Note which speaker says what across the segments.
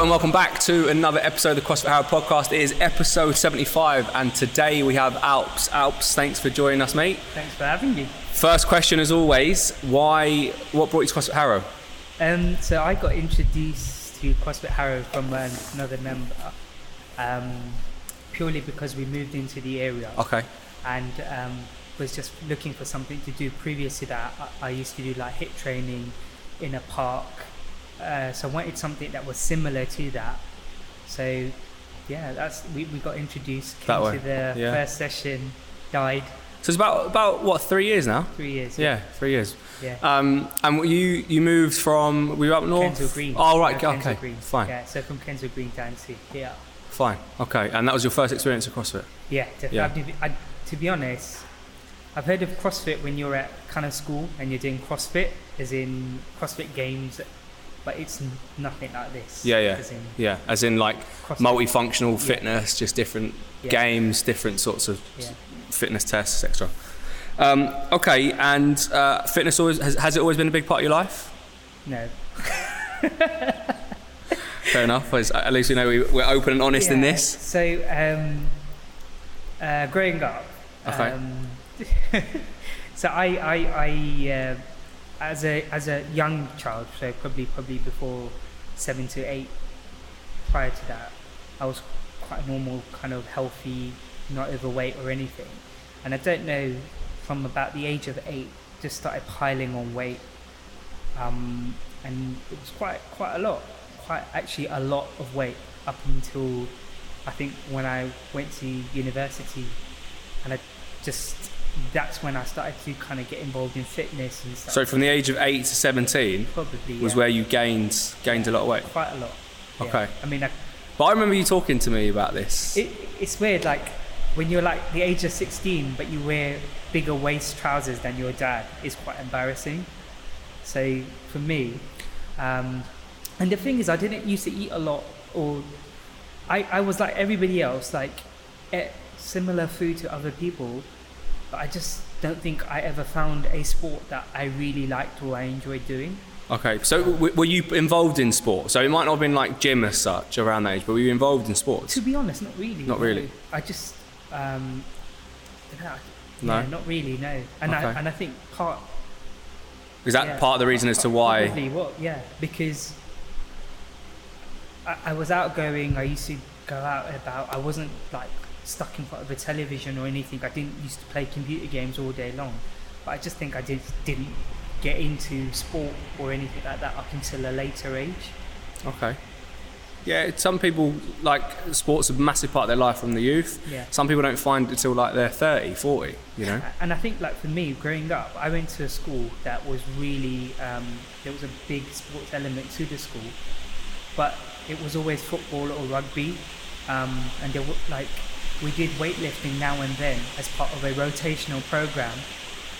Speaker 1: Hello and welcome back to another episode of the CrossFit Harrow podcast. It is episode 75 and today we have Alps. Alps, thanks for joining us, mate.
Speaker 2: Thanks for having me.
Speaker 1: First question as always, why, what brought you to CrossFit Harrow?
Speaker 2: Um, so I got introduced to CrossFit Harrow from another member, um, purely because we moved into the area
Speaker 1: Okay,
Speaker 2: and um, was just looking for something to do. Previous to that, I, I used to do like HIIT training in a park, uh, so I wanted something that was similar to that. So yeah, that's we, we got introduced, came
Speaker 1: That way,
Speaker 2: to the
Speaker 1: yeah.
Speaker 2: first session, died
Speaker 1: so it's about, about what, three years now?
Speaker 2: three years.
Speaker 1: Yeah, three years.
Speaker 2: yeah.
Speaker 1: Um, and you you moved from, we were up north?
Speaker 2: Kensal Green.
Speaker 1: Oh, right,
Speaker 2: Yeah,
Speaker 1: okay,
Speaker 2: Green.
Speaker 1: fine,
Speaker 2: Yeah, so from Kensal Green down to here.
Speaker 1: fine, okay. And that was your first experience of CrossFit?
Speaker 2: Yeah, definitely.
Speaker 1: Yeah.
Speaker 2: I, to be honest, I've heard of CrossFit when you're at kind of school and you're doing CrossFit, as in CrossFit games, but it's nothing like this.
Speaker 1: Yeah, yeah.
Speaker 2: As in
Speaker 1: Yeah, as in like multifunctional
Speaker 2: Yeah.
Speaker 1: fitness, just different
Speaker 2: Yeah.
Speaker 1: games, different sorts of
Speaker 2: Yeah.
Speaker 1: fitness tests, etc. Um, okay, and uh, fitness always has, has it always been a big part of your life?
Speaker 2: No.
Speaker 1: Fair enough. At least we know we, we're open and honest in this.
Speaker 2: So, um, uh, growing up,
Speaker 1: Okay.
Speaker 2: um, so I, I, I uh, as a as a young child, so probably probably before seven to eight. Prior to that, I was quite normal, kind of healthy, not overweight or anything. And I don't know, from about the age of eight, just started piling on weight, um, and it was quite quite a lot, quite actually a lot of weight up until I think when I went to university, and I just that's when I started to kind of get involved in fitness and stuff.
Speaker 1: So from the age of eight to seventeen
Speaker 2: probably
Speaker 1: was
Speaker 2: yeah,
Speaker 1: where you gained gained a lot of weight.
Speaker 2: quite a lot. Yeah.
Speaker 1: Okay.
Speaker 2: I mean, I,
Speaker 1: But I remember you talking to me about this.
Speaker 2: it, it's weird, like when you're like the age of 16, but you wear bigger waist trousers than your dad is quite embarrassing. So for me, um, and the thing is, I didn't used to eat a lot, or I, I was like everybody else, like ate similar food to other people, but I just don't think I ever found a sport that I really liked or I enjoyed doing.
Speaker 1: Okay, so w- were you involved in sport? So it might not have been like gym as such around that age, but were you involved in sports?
Speaker 2: To be honest, not really.
Speaker 1: Not
Speaker 2: no.
Speaker 1: really?
Speaker 2: I just, um, no,
Speaker 1: No?
Speaker 2: yeah, not really, no. And
Speaker 1: Okay.
Speaker 2: I and I think part
Speaker 1: Is that
Speaker 2: yeah,
Speaker 1: part of the reason as to why?
Speaker 2: Probably what, yeah, because I, I was outgoing. I used to go out and about. I wasn't like stuck in front of a television or anything. I didn't used to play computer games all day long. But I just think I did didn't get into sport or anything like that up until a later age.
Speaker 1: Okay. Yeah, some people like sports a massive part of their life from the youth.
Speaker 2: Yeah.
Speaker 1: Some people don't find it until like they're 30, 40, you know?
Speaker 2: And I think, like for me, growing up, I went to a school that was really um, there was a big sports element to the school, but it was always football or rugby, um, and there were like we did weightlifting now and then as part of a rotational program.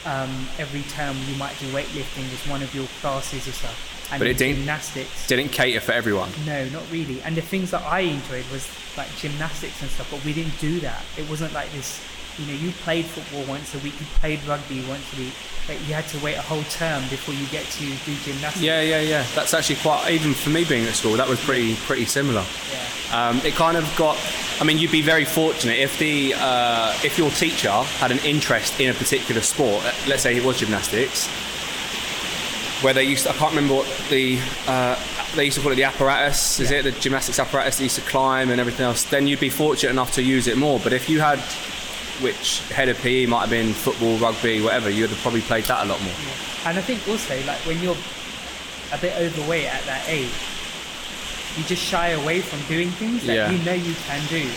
Speaker 2: Um, every term you might do weightlifting as one of your classes or stuff, and
Speaker 1: But it didn't-
Speaker 2: gymnastics.
Speaker 1: Didn't cater for everyone.
Speaker 2: No, not really. And the things that I enjoyed was like gymnastics and stuff, but we didn't do that. It wasn't like this, you know, you played football once a week, you played rugby once a week, but you had to wait a whole term before you get to do gymnastics.
Speaker 1: Yeah, yeah, yeah. That's actually quite, even for me being at school, that was pretty, pretty similar.
Speaker 2: Yeah.
Speaker 1: Um, it kind of got. I mean, you'd be very fortunate if the uh, if your teacher had an interest in a particular sport. Let's say it was gymnastics, where they used. To, I can't remember what the uh, they used to call it the apparatus. Is
Speaker 2: Yeah.
Speaker 1: it the gymnastics apparatus? They used to climb and everything else. Then you'd be fortunate enough to use it more. But if you had, which head of PE might have been football, rugby, whatever, you'd have probably played that a lot more.
Speaker 2: And I think also, like, when you're a bit overweight at that age, you just shy away from doing things that
Speaker 1: Yeah.
Speaker 2: you know you can do.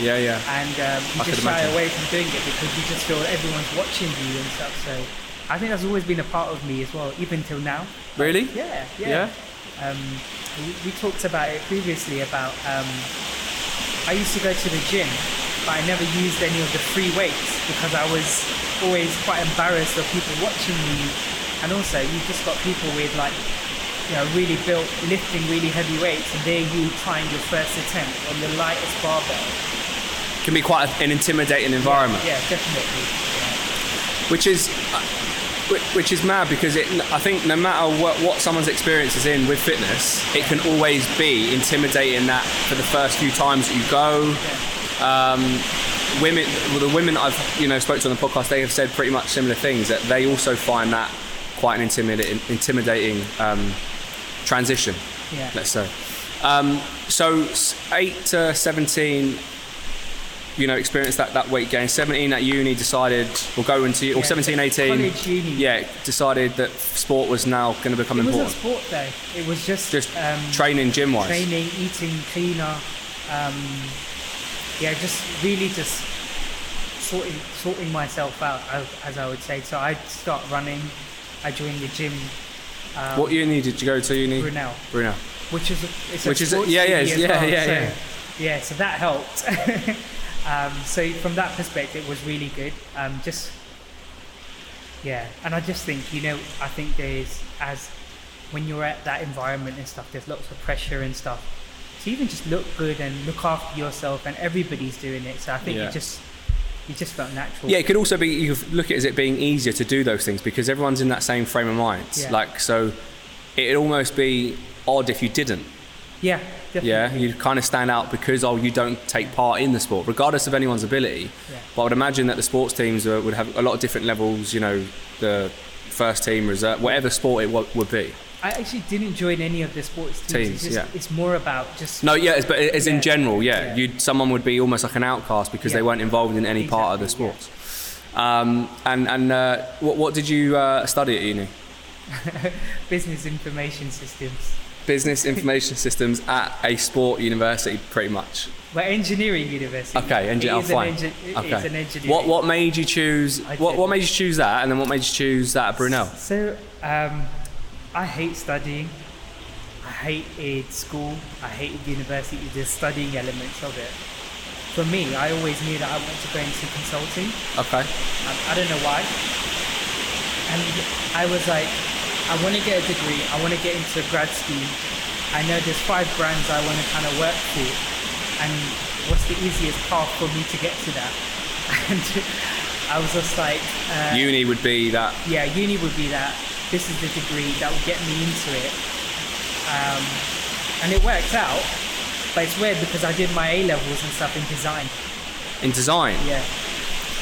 Speaker 1: Yeah, yeah.
Speaker 2: and um, you
Speaker 1: I
Speaker 2: just shy
Speaker 1: imagine.
Speaker 2: away from doing it because you just feel everyone's watching you and stuff. So I think that's always been a part of me as well, even till now.
Speaker 1: Really?
Speaker 2: Yeah,
Speaker 1: Yeah?
Speaker 2: yeah. Um, we, we talked about it previously about um, I used to go to the gym, but I never used any of the free weights because I was always quite embarrassed of people watching me. And also, you've just got people with like, you know, really built, lifting really heavy weights, and there you trying your first attempt on the lightest barbell.
Speaker 1: Can be quite an intimidating environment.
Speaker 2: Yeah, definitely.
Speaker 1: which is uh, which is mad because it, I think no matter what, what someone's experience is in with fitness, it can always be intimidating that for the first few times that you go. Um, women, well, the women I've you know spoke to on the podcast, they have said pretty much similar things that they also find that quite an intimidating, intimidating um, transition.
Speaker 2: Yeah.
Speaker 1: Let's say. Um, so eight to seventeen, you know, experienced that, that weight gain. Seventeen at uni, decided we'll go into or
Speaker 2: Yeah,
Speaker 1: 17, 18.
Speaker 2: College, uni.
Speaker 1: Yeah, decided that sport was now going to become
Speaker 2: It
Speaker 1: important.
Speaker 2: wasn't sport though. It was just,
Speaker 1: Just
Speaker 2: um,
Speaker 1: training gym wise.
Speaker 2: training, eating cleaner. Um, yeah, just really just sorting sorting myself out, as, as I would say. So I start running. I joined the gym. Um,
Speaker 1: What uni did you go to? Uni
Speaker 2: Brunel,
Speaker 1: Brunel.
Speaker 2: which is a, it's a
Speaker 1: Which is a- yeah, yeah, yeah,
Speaker 2: well,
Speaker 1: yeah,
Speaker 2: so,
Speaker 1: yeah.
Speaker 2: yeah. So that helped. um, so from that perspective, it was really good. Um, just yeah, and I just think you know, I think there's as when you're at that environment and stuff, there's lots of pressure and stuff. So even just look good and look after yourself, and everybody's doing it. So I think
Speaker 1: Yeah.
Speaker 2: it just it just felt natural.
Speaker 1: Yeah, it could also be you look at it as it being easier to do those things because everyone's in that same frame of mind.
Speaker 2: Yeah.
Speaker 1: Like so, it'd almost be odd if you didn't.
Speaker 2: yeah, definitely.
Speaker 1: Yeah, you'd kind of stand out because oh, you don't take part in the sport, regardless of anyone's ability.
Speaker 2: Yeah.
Speaker 1: But I would imagine that the sports teams would have a lot of different levels. You know, the first team, reserve, whatever sport it would be.
Speaker 2: I actually didn't join any of the sports teams.
Speaker 1: Teams,
Speaker 2: it's, just,
Speaker 1: yeah.
Speaker 2: it's more about just
Speaker 1: No, yeah, it's, but as in general, yeah,
Speaker 2: Yeah.
Speaker 1: you'd someone would be almost like an outcast because they weren't involved in any part of the
Speaker 2: Exactly, yeah.
Speaker 1: sports. Um, and and uh, what, what did you uh, study at uni?
Speaker 2: business information systems.
Speaker 1: Business information systems at a sport university, pretty much.
Speaker 2: But engineering university.
Speaker 1: Okay, engi- oh, fine.
Speaker 2: engi-
Speaker 1: Okay.
Speaker 2: an engineering.
Speaker 1: What what made you choose? What, what made you choose that, and then what made you choose that at Brunel?
Speaker 2: So, um, I hate studying. I hated school. I hated university. The studying elements of it. For me, I always knew that I wanted to go into consulting.
Speaker 1: Okay.
Speaker 2: Um, I don't know why. And I was like, I want to get a degree. I want to get into grad scheme. I know there's five brands I want to kind of work for. And what's the easiest path for me to get to that? And I was just like, uh,
Speaker 1: Uni would be that.
Speaker 2: yeah, uni would be that. This is the degree that will get me into it. Um, and it worked out. But it's weird because I did my A levels and stuff in design.
Speaker 1: in design.
Speaker 2: Yeah.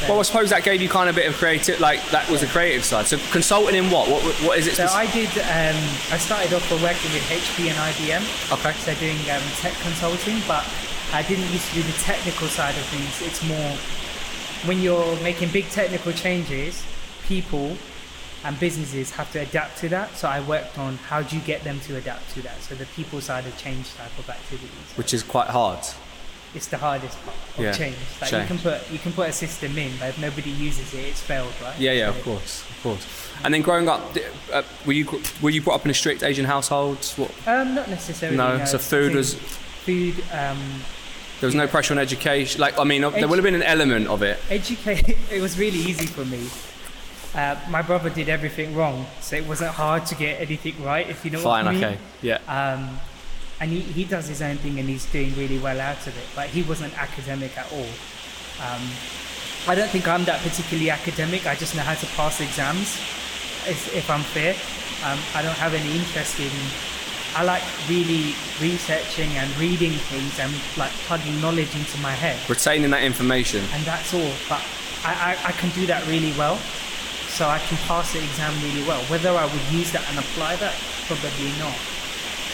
Speaker 2: So-
Speaker 1: Well, I suppose that gave you kind of a bit of creative, like that was the creative side. So consulting in what? What, what is it?
Speaker 2: So I did. Um, I started off by working with HP and IBM,
Speaker 1: okay.
Speaker 2: so doing um, tech consulting. But I didn't used to do the technical side of things. It's more when you're making big technical changes, people and businesses have to adapt to that. So I worked on how do you get them to adapt to that. So the people side of change type of activities.
Speaker 1: Which is quite hard.
Speaker 2: It's the hardest part of
Speaker 1: Yeah,
Speaker 2: change. Like
Speaker 1: change.
Speaker 2: you can put you can put a system in, but if nobody uses it, it's failed, right?
Speaker 1: Yeah, yeah,
Speaker 2: So-
Speaker 1: of course, of course. And then growing up, uh, were you were you brought up in a strict Asian household? What?
Speaker 2: Um, not necessarily.
Speaker 1: No, so food was
Speaker 2: food. Um,
Speaker 1: there was no pressure on education. Like I mean, there would have been an element of it.
Speaker 2: educate it was really easy for me uh, my brother did everything wrong so it wasn't hard to get anything right if you know
Speaker 1: Fine,
Speaker 2: what I mean Fine,
Speaker 1: okay, yeah.
Speaker 2: um, and he, he does his own thing and he's doing really well out of it but he wasn't academic at all um, I don't think I'm that particularly academic I just know how to pass exams if, if I'm fair um, I don't have any interest in I like really researching and reading things and like plugging knowledge into my head
Speaker 1: Retaining that information.
Speaker 2: and that's all. But I, I, I can do that really well, so I can pass the exam really well. Whether I would use that and apply that, probably not.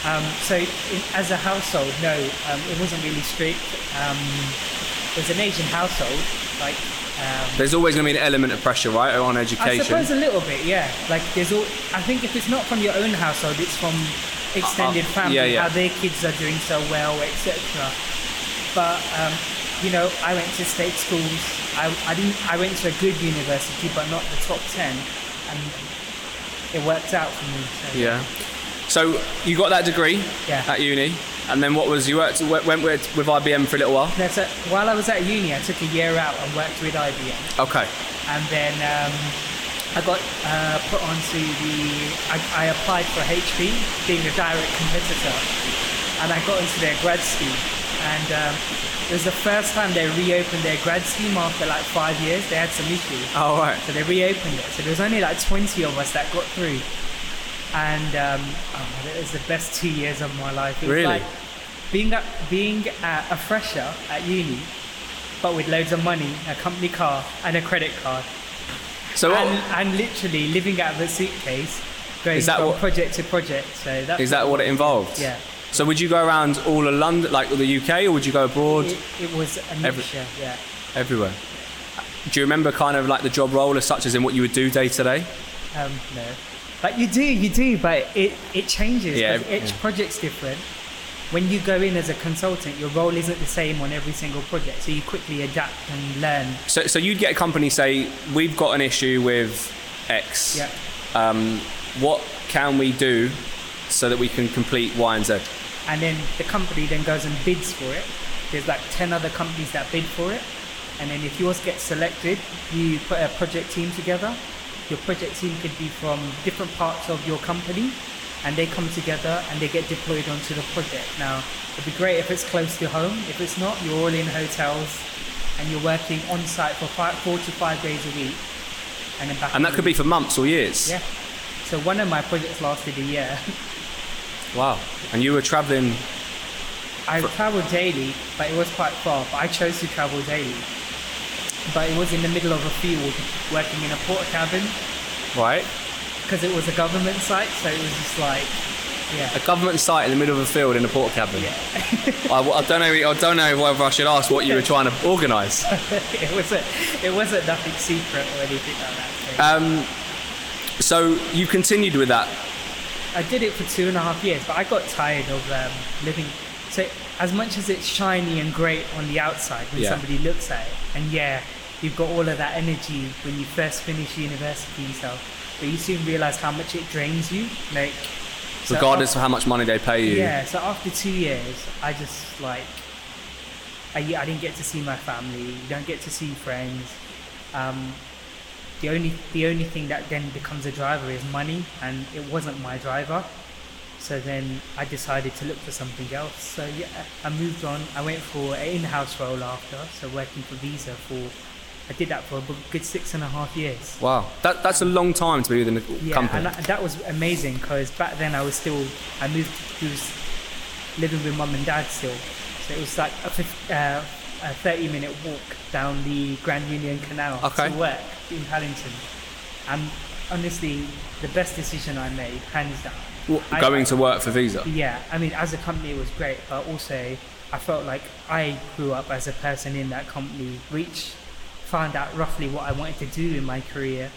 Speaker 2: Um, so in, as a household, no, um, it wasn't really strict. Um, was an Asian household, like. Um,
Speaker 1: There's always going to be an element of pressure, right, on education.
Speaker 2: I suppose a little bit, yeah. Like there's all. I think if it's not from your own household, it's from extended
Speaker 1: Uh, uh,
Speaker 2: family,
Speaker 1: yeah, yeah.
Speaker 2: how their kids are doing so well, etc. But um, you know, I went to state schools. I, I didn't. I went to a good university, but not the top ten, and it worked out for me. So,
Speaker 1: Yeah. So you got that degree
Speaker 2: Yeah.
Speaker 1: at uni, and then what was you worked went with, with IBM for a little while.
Speaker 2: That's. While I was at uni, I took a year out and worked with IBM.
Speaker 1: Okay.
Speaker 2: and then um, I got uh, put onto the. I, I applied for HP, being a direct competitor, and I got into their grad scheme. And um, It was the first time they reopened their grad scheme after like five years. They had some issues.
Speaker 1: Oh right.
Speaker 2: So they reopened it. So there was only like 20 of us that got through. And um, oh, it was the best two years of my life. It
Speaker 1: Really?
Speaker 2: like being a, being a, a fresher at uni, but with loads of money, a company car, and a credit card.
Speaker 1: So what,
Speaker 2: and, and literally living out of a suitcase, going
Speaker 1: Is that
Speaker 2: from
Speaker 1: what-
Speaker 2: project to project. So that's
Speaker 1: that what it involved?
Speaker 2: Yeah.
Speaker 1: So would you go around all of London, like the UK, or would you go abroad,
Speaker 2: It, it was a
Speaker 1: Every-
Speaker 2: yeah.
Speaker 1: everywhere? Do you remember kind of like the job role as such, as in what you would do day to day?
Speaker 2: Um, no. But you do, you do, but it, it changes.
Speaker 1: Yeah,
Speaker 2: each
Speaker 1: yeah.
Speaker 2: project's different. When you go in as a consultant, your role isn't the same on every single project, so you quickly adapt and learn.
Speaker 1: So, so you'd get a company say, "We've got an issue with X.
Speaker 2: Yeah.
Speaker 1: Um, what can we do so that we can complete Y and Z?"
Speaker 2: And then the company then goes and bids for it. There's like 10 other companies that bid for it. And then if yours gets selected, you put a project team together. Your project team could be from different parts of your company and they come together and they get deployed onto the project. Now, it'd be great if it's close to home. If it's not, you're all in hotels and you're working on site for five, four to five days a week. And
Speaker 1: And that could be for months or years.
Speaker 2: Yeah. So one of my projects lasted a year.
Speaker 1: Wow. And you were traveling.
Speaker 2: I travelled daily, but it was quite far. But I chose to travel daily. But it was in the middle of a field, working in a port cabin,
Speaker 1: Right.
Speaker 2: because it was a government site. So it was just like, yeah,
Speaker 1: A government site in the middle of a field in a port cabin.
Speaker 2: yeah.
Speaker 1: I, I don't know. I don't know whether I should ask what you were trying to organise.
Speaker 2: it wasn't, it wasn't nothing secret or anything like that.
Speaker 1: Um, so you continued with that.
Speaker 2: I did it for two and a half years, but I got tired of um, living. So as much as it's shiny and great on the outside when
Speaker 1: Yeah.
Speaker 2: somebody looks at it, and yeah, you've got all of that energy when you first finish university and stuff, but you soon realize how much it drains you. Like, so
Speaker 1: regardless
Speaker 2: af-
Speaker 1: of how much money they pay you.
Speaker 2: yeah. So after two years, I just like, I, I didn't get to see my family. You don't get to see friends. Um, the only the only thing that then becomes a driver is money, and it wasn't my driver. So then I decided to look for something else. So yeah, I moved on. I went for an in-house role after, so working for Visa for. I did that for a good six and a half years.
Speaker 1: Wow. That, that's a long time to be within a
Speaker 2: Yeah,
Speaker 1: company.
Speaker 2: and that, that was amazing because back then I was still. I moved. He was living with mum and dad still, so it was like a, uh, a thirty-minute walk down the Grand Union Canal
Speaker 1: Okay.
Speaker 2: to work in Paddington. And honestly, the best decision I made, hands down. I-
Speaker 1: going to work for Visa.
Speaker 2: Yeah, I mean, as a company, it was great, but also I felt like I grew up as a person in that company, reached, found out roughly what I wanted to do in my career,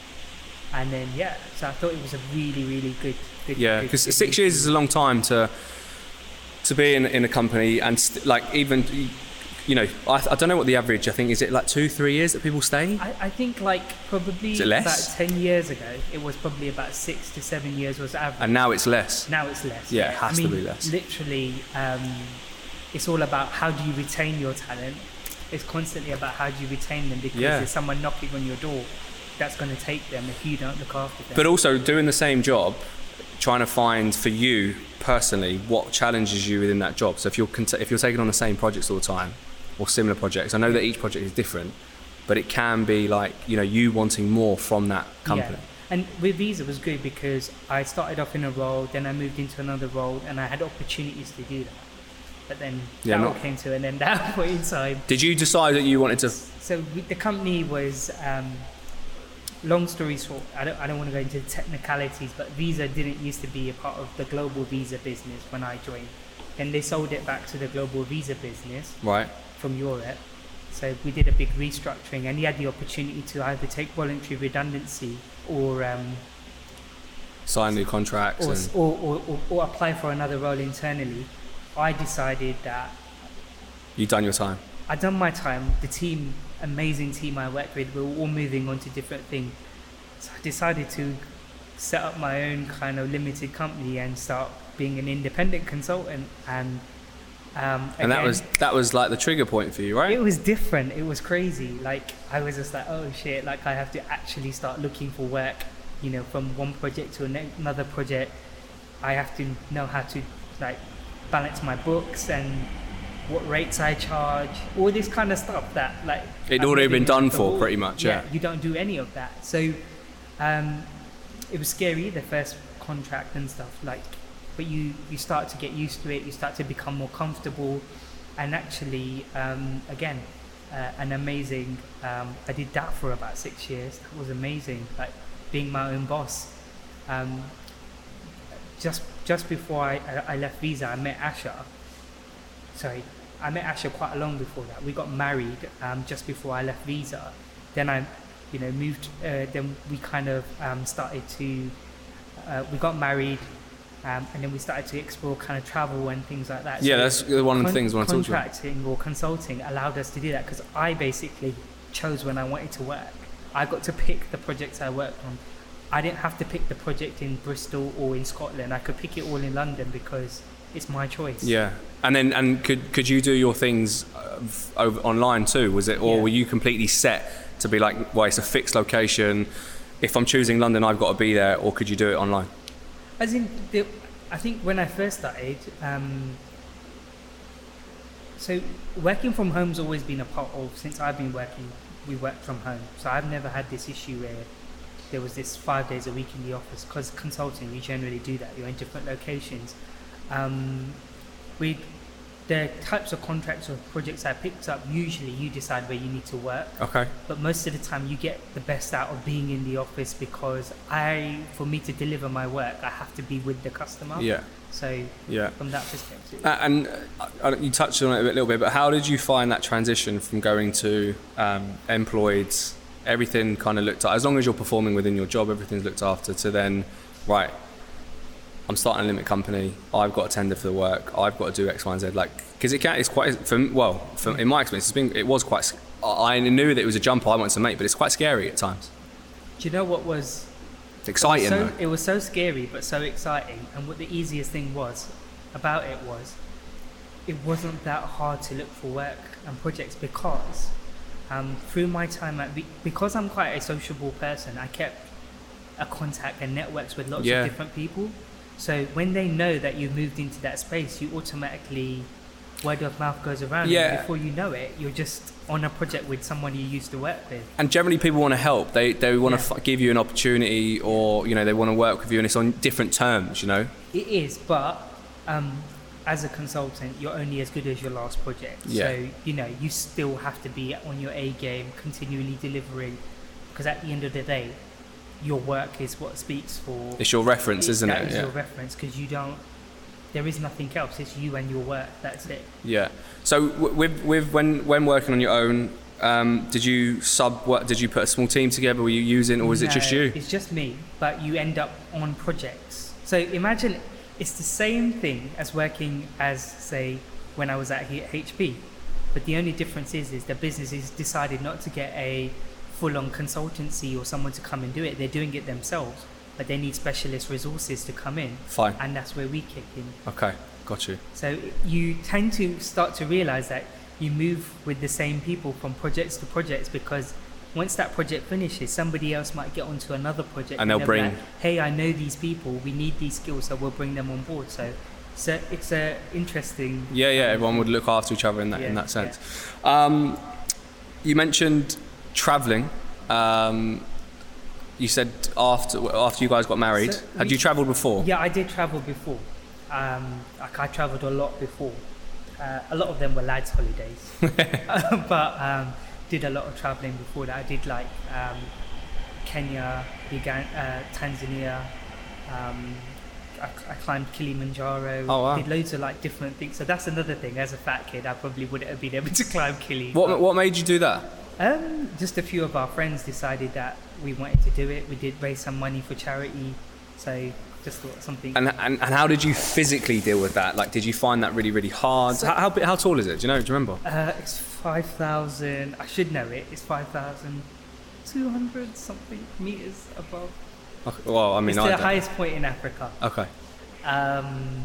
Speaker 2: and then yeah, so I thought it was a really, really good, good.
Speaker 1: Yeah, because six years is a long time to to be in, in a company and st- like even you know I, I don't know what the average I think is it like two three years that people stay.
Speaker 2: I, I think like probably
Speaker 1: Is it less?
Speaker 2: about ten years ago, it was probably about six to seven years was average.
Speaker 1: And now it's less.
Speaker 2: Now it's less.
Speaker 1: Yeah, it has
Speaker 2: I
Speaker 1: to
Speaker 2: mean,
Speaker 1: be less.
Speaker 2: Literally, um, it's all about how do you retain your talent. It's constantly about how do you retain them because
Speaker 1: Yeah.
Speaker 2: there's someone knocking on your door that's going to take them if you don't look after them.
Speaker 1: But also doing the same job, trying to find for you personally what challenges you within that job. So if you're if you're taking on the same projects all the time or similar projects, I know that each project is different, but it can be like you know you wanting more from that company.
Speaker 2: Yeah. And with Visa it was good because I started off in a role, then I moved into another role, and I had opportunities to do that. But then
Speaker 1: Yeah,
Speaker 2: that all came to an end that point in time.
Speaker 1: Did you decide that you wanted to?
Speaker 2: So we- the company was, um, long story short, I don't, I don't want to go into the technicalities, but Visa didn't used to be a part of the global Visa business when I joined. Then they sold it back to the global Visa business
Speaker 1: Right.
Speaker 2: From Europe. So we did a big restructuring, and he had the opportunity to either take voluntary redundancy or um,
Speaker 1: Sign new contracts
Speaker 2: or,
Speaker 1: and
Speaker 2: or, or, or, apply for another role internally. I decided that
Speaker 1: you've done your time.
Speaker 2: I'd done my time. The team, amazing team I worked with, we were all moving on to different things. So I decided to set up my own kind of limited company and start being an independent consultant. And um,
Speaker 1: And that was that was like the trigger point for you, right?
Speaker 2: it was different. It was crazy. Like I was just like, oh shit! Like I have to actually start looking for work. You know, from one project to another project. I have to know how to like balance my books and what rates I charge, all this kind of stuff that like
Speaker 1: It'd
Speaker 2: I'm
Speaker 1: already been done for
Speaker 2: wall.
Speaker 1: pretty much, yeah.
Speaker 2: you don't do any of that. So um, it was scary the first contract and stuff like, but you you start to get used to it. You start to become more comfortable, and actually, um, again, uh, an amazing. Um, I did that for about six years. That was amazing. Like being my own boss. Um, just just before I, I left Visa, I met Asha. Sorry, I met Asha quite a long before that. We got married um, just before I left Visa. Then I, you know, moved. Uh, then we kind of um, started to. Uh, we got married, um, and then we started to explore kind of travel and things like that.
Speaker 1: Yeah,
Speaker 2: So
Speaker 1: that's one of the
Speaker 2: con-
Speaker 1: things I want to talk about.
Speaker 2: Contracting or consulting allowed us to do that because I basically chose when I wanted to work. I got to pick the projects I worked on. I didn't have to pick the project in Bristol or in Scotland. I could pick it all in London because it's my choice.
Speaker 1: Yeah, and then and could could you do your things uh, over online too? Was it, or
Speaker 2: Yeah.
Speaker 1: were you completely set to be like, well, it's a fixed location. If I'm choosing London, I've got to be there, or could you do it online?
Speaker 2: As in, the, I think when I first started, um, so working from home's always been a part of, since I've been working, we work from home. So I've never had this issue where there was this five days a week in the office because consulting, you generally do that, you're in different locations. Um, we, the types of contracts or projects I picked up, usually you decide where you need to work
Speaker 1: Okay.
Speaker 2: but most of the time you get the best out of being in the office because I, for me to deliver my work, I have to be with the customer.
Speaker 1: Yeah.
Speaker 2: So
Speaker 1: Yeah.
Speaker 2: from that perspective,
Speaker 1: Uh, and uh, you touched on it a little bit, but how did you find that transition from going to um, employed, everything kind of looked at, as long as you're performing within your job, everything's looked after, to then, right, I'm starting a limit company, I've got to tender for the work, I've got to do X, Y, and Z. Like, because it can, it's quite, for, well, for, in my experience, it's been, it was quite, I knew that it was a jump I wanted to make, but it's quite scary at times.
Speaker 2: do you know what was
Speaker 1: It's exciting,
Speaker 2: so, it was so scary but so exciting and what the easiest thing was about it was it wasn't that hard to look for work and projects because um, through my time at because I'm quite a sociable person I kept a contact and networks with lots
Speaker 1: Yeah.
Speaker 2: of different people so when they know that you've moved into that space you automatically word of mouth goes around and
Speaker 1: Yeah.
Speaker 2: before you know it you're just on a project with someone you used to work with
Speaker 1: and generally people want to help they they want
Speaker 2: Yeah.
Speaker 1: to f- give you an opportunity or you know they want to work with you and it's on different terms you know
Speaker 2: It is, but um, as a consultant, you're only as good as your last project.
Speaker 1: Yeah.
Speaker 2: So you know you still have to be on your A game, continually delivering, because at the end of the day, your work is what speaks for.
Speaker 1: it's your reference isn't
Speaker 2: That
Speaker 1: it
Speaker 2: is
Speaker 1: yeah.
Speaker 2: your reference because you don't. There is nothing else. It's you and your work. That's it.
Speaker 1: yeah so with with when when working on your own um, did you sub what did you put a small team together were you using or was it just you
Speaker 2: It's just me, but you end up on projects. So imagine it's the same thing as working as, say, when I was at HP. But the only difference is, is the business businesses decided not to get a full-on consultancy or someone to come and do it. They're doing it themselves, but they need specialist resources to come in,
Speaker 1: fine
Speaker 2: and that's where we kick in.
Speaker 1: okay got you
Speaker 2: So you tend to start to realize that you move with the same people from projects to projects because once that project finishes, somebody else might get onto another project
Speaker 1: And they'll
Speaker 2: be
Speaker 1: bring-
Speaker 2: like, hey, I know these people. We need these skills, so we'll bring them on board. So, so it's a interesting.
Speaker 1: yeah yeah everyone would look after each other in that in that sense um, you mentioned traveling um, you said after after you guys got married
Speaker 2: So
Speaker 1: had
Speaker 2: we-
Speaker 1: you traveled before
Speaker 2: Yeah, I did travel before. Um, like I traveled a lot before. Uh, a lot of them were lads' holidays, but um, did a lot of traveling before that. I did like um, Kenya, Ugan- uh, Tanzania. Um, I, I climbed Kilimanjaro.
Speaker 1: Oh, wow.
Speaker 2: Did loads of like different things. So that's another thing. As a fat kid, I probably wouldn't have been able to climb Kili.
Speaker 1: what what made you do that
Speaker 2: um, just a few of our friends decided that we wanted to do it. We did raise some money for charity, so just thought something.
Speaker 1: And, and, and how did you physically deal with that? Like, did you find that really, really hard?
Speaker 2: So-
Speaker 1: how, how, how tall is it? Do you know? Do you remember?
Speaker 2: Uh, it's 5,000, I should know it, it's 5,200 something meters above.
Speaker 1: Okay, well, I mean,
Speaker 2: it's
Speaker 1: I
Speaker 2: the
Speaker 1: don't.
Speaker 2: highest point in Africa.
Speaker 1: Okay.
Speaker 2: Um,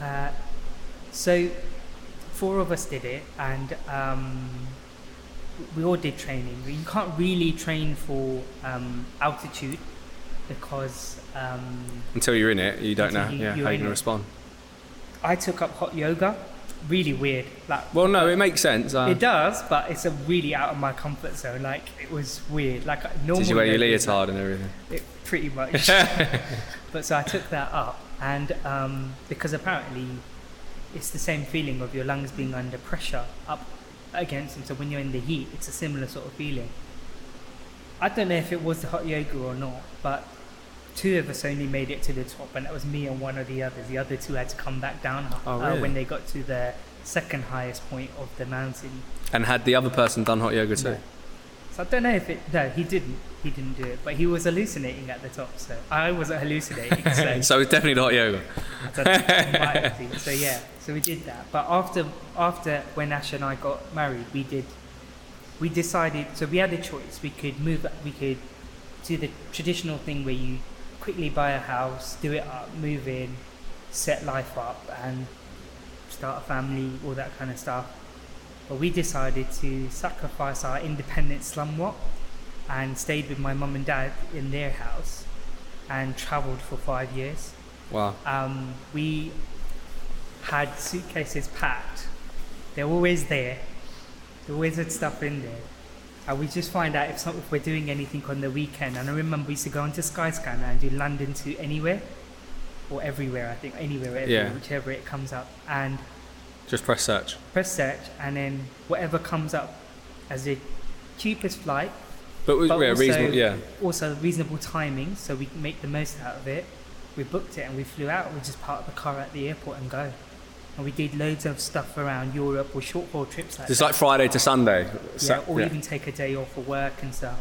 Speaker 2: uh, so, four of us did it, and um, we all did training. You can't really train for um, altitude because um,
Speaker 1: Until you're in it, you don't know
Speaker 2: you-
Speaker 1: yeah, how you're going to respond.
Speaker 2: I took up hot yoga really weird. Like
Speaker 1: Well, no, it makes sense. Uh,
Speaker 2: it does, but it's a really out of my comfort zone. Like it was weird. Like normal.
Speaker 1: did you wear your leotard and everything?
Speaker 2: It, pretty much. but so I took that up, and um, because apparently it's the same feeling of your lungs being under pressure up against them. So when you're in the heat, it's a similar sort of feeling. I don't know if it was the hot yoga or not, but two of us only made it to the top, and that was me and one of the others. The other two had to come back down
Speaker 1: Oh,
Speaker 2: uh, when they got to the second highest point of the mountain.
Speaker 1: And had the other person done hot yoga too?
Speaker 2: No. So I don't know if it. No, he didn't. He didn't do it, but he was hallucinating at the top. So I wasn't hallucinating. So
Speaker 1: So it's definitely not yoga.
Speaker 2: I don't know, it might have been. So yeah, so we did that. But after after when Ash and I got married, we did. We decided. So we had a choice. We could move. We could do the traditional thing where you quickly buy a house, do it up, move in, set life up, and start a family, all that kind of stuff. But we decided to sacrifice our independence somewhat and stayed with my mum and dad in their house and travelled for five years.
Speaker 1: Wow.
Speaker 2: Um, we had suitcases packed. They're always there. There always had stuff in there. And we just find out if, some, if we're doing anything on the weekend. And I remember we used to go onto Skyscanner and do London to anywhere or everywhere, I think, anywhere, wherever,
Speaker 1: Yeah.
Speaker 2: whichever it comes up. And
Speaker 1: Just press search.
Speaker 2: press search, and then whatever comes up as the cheapest flight,
Speaker 1: But, was
Speaker 2: But
Speaker 1: yeah,
Speaker 2: also-
Speaker 1: reasonable. Yeah.
Speaker 2: also reasonable timing, so we make the most out of it. We booked it and we flew out. We just parked the car at the airport and go. And we did loads of stuff around Europe or short haul trips like
Speaker 1: Just
Speaker 2: that.
Speaker 1: like Friday to Sunday.
Speaker 2: yeah, or
Speaker 1: yeah.
Speaker 2: even take a day off for work and stuff.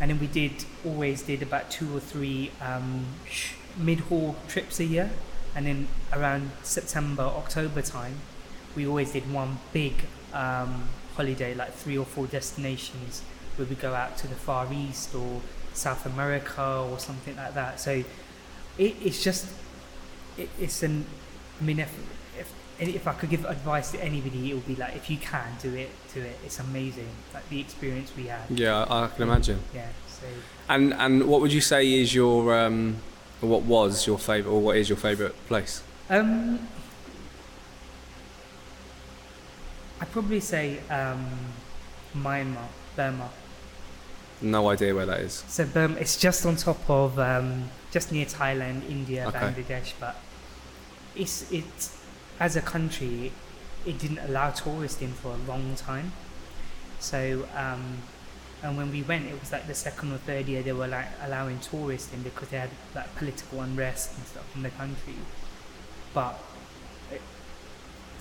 Speaker 2: And then we did always did about two or three um, sh- mid haul trips a year. And then around September, October time, we always did one big um, holiday, like three or four destinations, where we go out to the Far East or South America or something like that. So it, it's just, it, it's an, I mean, if, if, if I could give advice to anybody, it would be like, if you can do it, do it. It's amazing, like the experience we had.
Speaker 1: Yeah, I can imagine.
Speaker 2: Yeah, so
Speaker 1: And and what would you say is your um, what was your favorite or what is your favorite place?
Speaker 2: Um, I'd probably say um, Myanmar, Burma.
Speaker 1: No idea where that is.
Speaker 2: So Burma, it's just on top of, um, just near Thailand, India,
Speaker 1: Okay.
Speaker 2: Bangladesh, but it's it's as a country, it didn't allow tourists in for a long time. So um, and when we went, it was like the second or third year they were like allowing tourists in because they had like political unrest and stuff in the country. But it,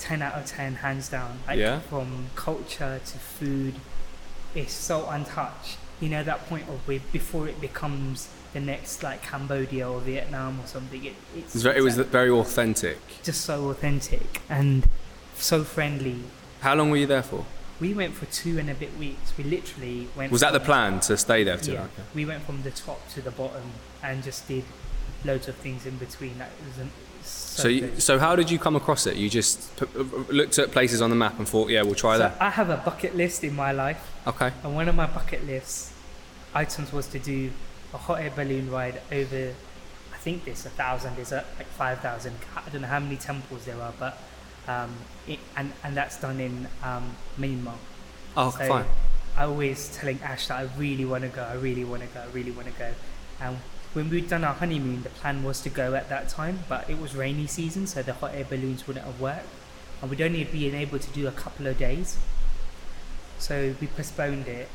Speaker 2: ten out of ten, hands down. Like
Speaker 1: Yeah?
Speaker 2: from culture to food, it's so untouched. You know that point of where before it becomes the next like Cambodia or Vietnam or something. It, it's
Speaker 1: It was, very, it was very authentic.
Speaker 2: just so authentic and so friendly.
Speaker 1: How long were you there for?
Speaker 2: We went for two and a bit weeks. We literally went.
Speaker 1: Was that the plan to stay there?
Speaker 2: Yeah, we went from the top to the bottom and just did loads of things in between. That was an, so,
Speaker 1: So, you, so how did you come across it? You just p- looked at places on the map and thought, yeah, we'll try
Speaker 2: So
Speaker 1: that.
Speaker 2: I have a bucket list in my life,
Speaker 1: Okay.
Speaker 2: and one of my bucket list items was to do a hot air balloon ride over. I think there's a thousand. There's a, like five thousand. I don't know how many temples there are, but um, it, and and that's done in um, Myanmar.
Speaker 1: Oh,
Speaker 2: So
Speaker 1: fine.
Speaker 2: I always telling Ash that I really want to go, I really want to go, I really want to go. And when we'd done our honeymoon, the plan was to go at that time, but it was rainy season, so the hot air balloons wouldn't have worked. And we'd only been able to do a couple of days. So we postponed it,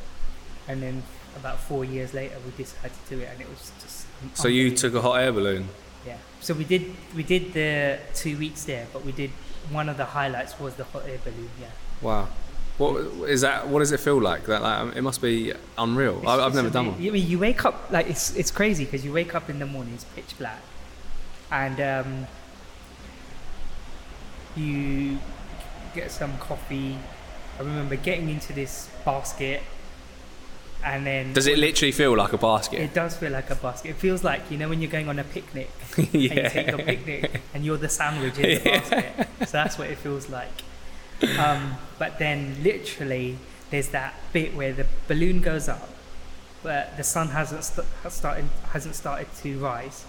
Speaker 2: and then about four years later, we decided to do it, and it was just.
Speaker 1: So you took a hot air balloon.
Speaker 2: Yeah. So we did we did the two weeks there, but we did one of the highlights was the hot air balloon. Yeah.
Speaker 1: Wow. What is that? What does it feel like? That like, it must be unreal. I, I've
Speaker 2: It's
Speaker 1: never done one.
Speaker 2: I mean, you wake up like it's it's crazy because you wake up in the morning, it's pitch black, and um, you get some coffee. I remember getting into this basket, and then
Speaker 1: Does it literally feel like a basket?
Speaker 2: It does feel like a basket. It feels like you know when you're going on a picnic and you take your picnic and you're the sandwich in the basket. So that's what it feels like. Um, but then literally there's that bit where the balloon goes up, but the sun hasn't st- has started hasn't started to rise,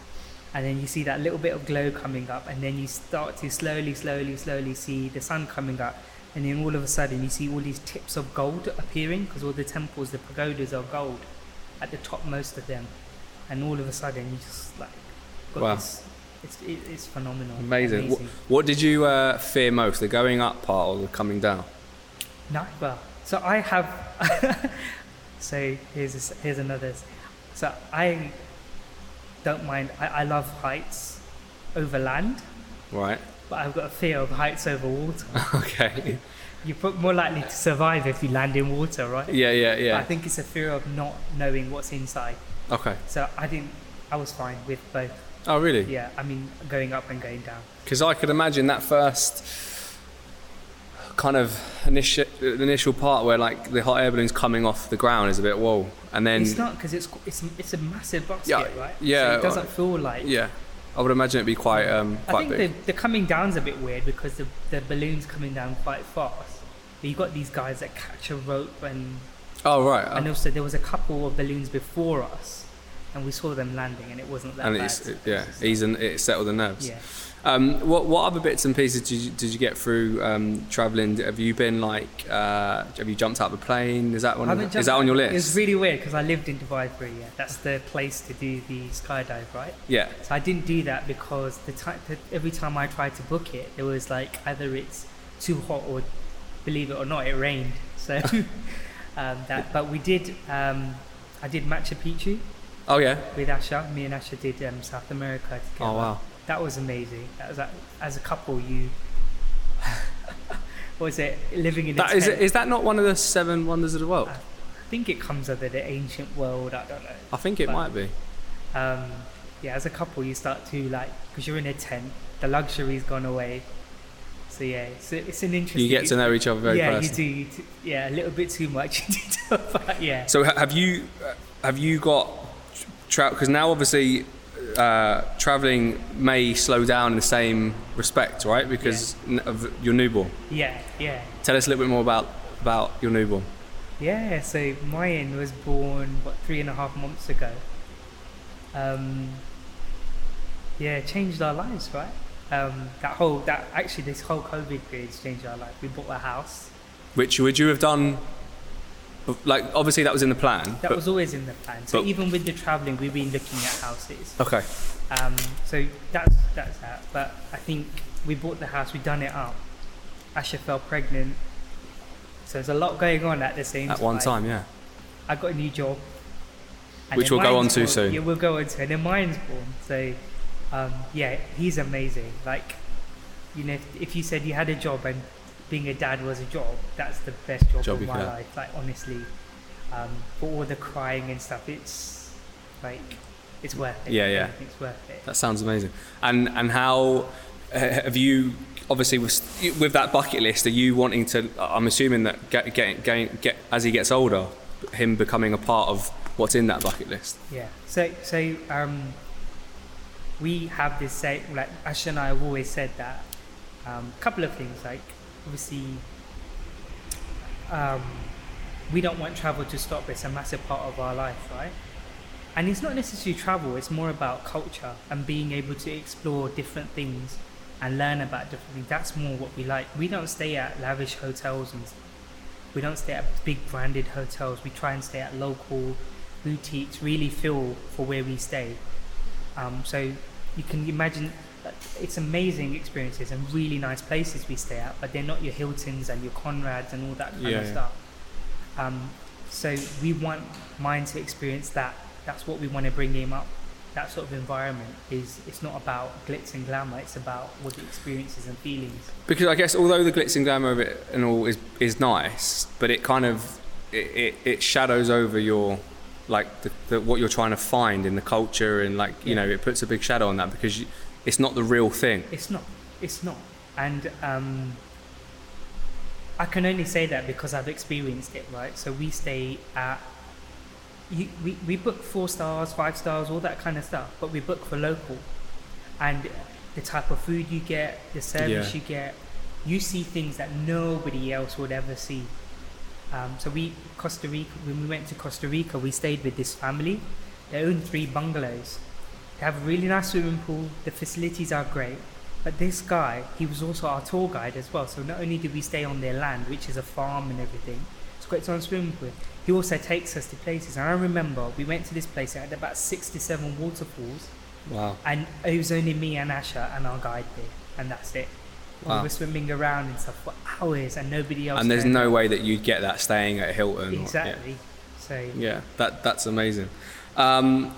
Speaker 2: and then you see that little bit of glow coming up, and then you start to slowly, slowly, slowly see the sun coming up, and then all of a sudden you see all these tips of gold appearing because all the temples, the pagodas are gold at the top, most of them, and all of a sudden you just like got
Speaker 1: Wow.
Speaker 2: this. It's it, it's phenomenal.
Speaker 1: Amazing. What, what did you uh, fear most, the going up part or the coming down?
Speaker 2: Neither. So I have. so here's a, here's another. So I don't mind. I, I love heights over land,
Speaker 1: Right.
Speaker 2: but I've got a fear of heights over water.
Speaker 1: okay.
Speaker 2: You're more likely to survive if you land in water, right?
Speaker 1: Yeah, yeah, yeah.
Speaker 2: I think it's a fear of not knowing what's inside.
Speaker 1: Okay.
Speaker 2: So I didn't. I was fine with both.
Speaker 1: Oh, really?
Speaker 2: Yeah, I mean going up and going down.
Speaker 1: Because I could imagine that first kind of initial initial part where like the hot air balloon's coming off the ground is a bit whoa, and then
Speaker 2: it's not because it's it's it's a massive basket,
Speaker 1: Yeah,
Speaker 2: right?
Speaker 1: yeah,
Speaker 2: So it doesn't feel like
Speaker 1: yeah, I would imagine it'd be quite um
Speaker 2: I think
Speaker 1: big.
Speaker 2: the, the coming down's a bit weird because the, the balloon's coming down quite fast. But you've got these guys that catch a rope, and,
Speaker 1: oh right,
Speaker 2: and also there was a couple of balloons before us, and we saw them landing, and it wasn't that
Speaker 1: and
Speaker 2: bad.
Speaker 1: it's it, yeah, ease and it settled the nerves.
Speaker 2: yeah.
Speaker 1: Um, what what other bits and pieces did you, did you get through um, traveling? Have you been like uh, have you jumped out of a plane? Is that one?
Speaker 2: I
Speaker 1: Of,
Speaker 2: haven't
Speaker 1: the- is that on your list?
Speaker 2: It's really weird because I lived in Dubai for a year. That's the place to do the skydive, right?
Speaker 1: yeah.
Speaker 2: So I didn't do that because the time every time I tried to book it, it was like either it's too hot or, believe it or not, it rained. So um, that, but we did. Um, I did Machu Picchu
Speaker 1: Oh yeah.
Speaker 2: with Asha. Me and Asha did um, South America together.
Speaker 1: Oh wow.
Speaker 2: That was amazing. That was a- as a couple, you. what was it? Living in a
Speaker 1: That is,
Speaker 2: tent.
Speaker 1: it, is that not one of the seven wonders of the world?
Speaker 2: I think it comes under the ancient world. I don't know.
Speaker 1: I think it
Speaker 2: but-
Speaker 1: might be.
Speaker 2: um, yeah, as a couple, you start to like because you're in a tent, the luxury's gone away. So yeah, it's, it's an interesting.
Speaker 1: You get to know each other very
Speaker 2: yeah, you do. You t- yeah, a little bit too much. but yeah,
Speaker 1: So ha- have you uh, have you got tra- because now obviously uh, traveling may slow down in the same respect, right? Because n- of your newborn.
Speaker 2: yeah, yeah,
Speaker 1: Tell us a little bit more about about your newborn.
Speaker 2: yeah. So Mayan was born what three and a half months ago. Um, yeah, changed our lives, right? Um, that whole that actually this whole COVID period's changed our life. We bought a house.
Speaker 1: Which would you have done? Like obviously that was in the plan.
Speaker 2: That
Speaker 1: but,
Speaker 2: was always in the plan. So
Speaker 1: but-
Speaker 2: even with the traveling, we've been looking at houses.
Speaker 1: okay.
Speaker 2: Um, so that's that's that. But I think we bought the house, we done it up. Asha fell pregnant. So there's a lot going on at the same
Speaker 1: At
Speaker 2: time.
Speaker 1: one time, yeah.
Speaker 2: I got a new job.
Speaker 1: Which we'll go on to soon.
Speaker 2: Yeah, we'll go on to. And then mine's born. So um, yeah, he's amazing. Like, you know, if, if you said you had a job and being a dad was a job, that's the best job,
Speaker 1: Job
Speaker 2: of my life. Like honestly, um, for all the crying and stuff, it's like it's worth it.
Speaker 1: Yeah, yeah.
Speaker 2: It's worth it.
Speaker 1: That sounds amazing. And and how uh, have you? Obviously, with with that bucket list, are you wanting to? I'm assuming that get, get, get, get as he gets older, him becoming a part of what's in that bucket list.
Speaker 2: Yeah. So so um, we have this say like Ash and I have always said that a um, couple of things like obviously um, we don't want travel to stop. It's a massive part of our life, right? And it's not necessarily travel. It's more about culture and being able to explore different things and learn about different things. That's more what we like. We don't stay at lavish hotels and we don't stay at big branded hotels. We try and stay at local boutiques. Really feel for where we stay. Um, so you can imagine it's amazing experiences and really nice places we stay at, but they're not your Hiltons and your Conrads and all that kind
Speaker 1: Yeah,
Speaker 2: of
Speaker 1: yeah.
Speaker 2: stuff. Um, so we want mine to experience that. That's what we want to bring him up. That sort of environment is. It's not about glitz and glamour. It's about what the experiences and feelings.
Speaker 1: Because I guess although the glitz and glamour of it and all is is nice, but it kind of it, it, it shadows over your like the, the, what you're trying to find in the culture and like you
Speaker 2: Yeah.
Speaker 1: know it puts a big shadow on that because you, it's not the real thing.
Speaker 2: It's not. It's not. And um, I can only say that because I've experienced it, right? So we stay at. You, we, we book four stars, five stars, all that kind of stuff, but we book for local. And the type of food you get, the service
Speaker 1: Yeah.
Speaker 2: you get, you see things that nobody else would ever see. Um, so we Costa Rica when we went to Costa Rica, we stayed with this family. They own three bungalows, They have a really nice swimming pool. The facilities are great. But this guy, he was also our tour guide as well. So not only did we stay on their land, which is a farm and everything, it's its own swimming pool. He also takes us to places. And I remember we went to this place. It had about six to seven waterfalls,
Speaker 1: Wow.
Speaker 2: and it was only me and Asha and our guide there, and that's it.
Speaker 1: Wow.
Speaker 2: We were swimming around and stuff for hours, and nobody else.
Speaker 1: And there's no way that you'd get that staying at Hilton. or- yeah.
Speaker 2: exactly. So
Speaker 1: Yeah, that that's amazing. Um,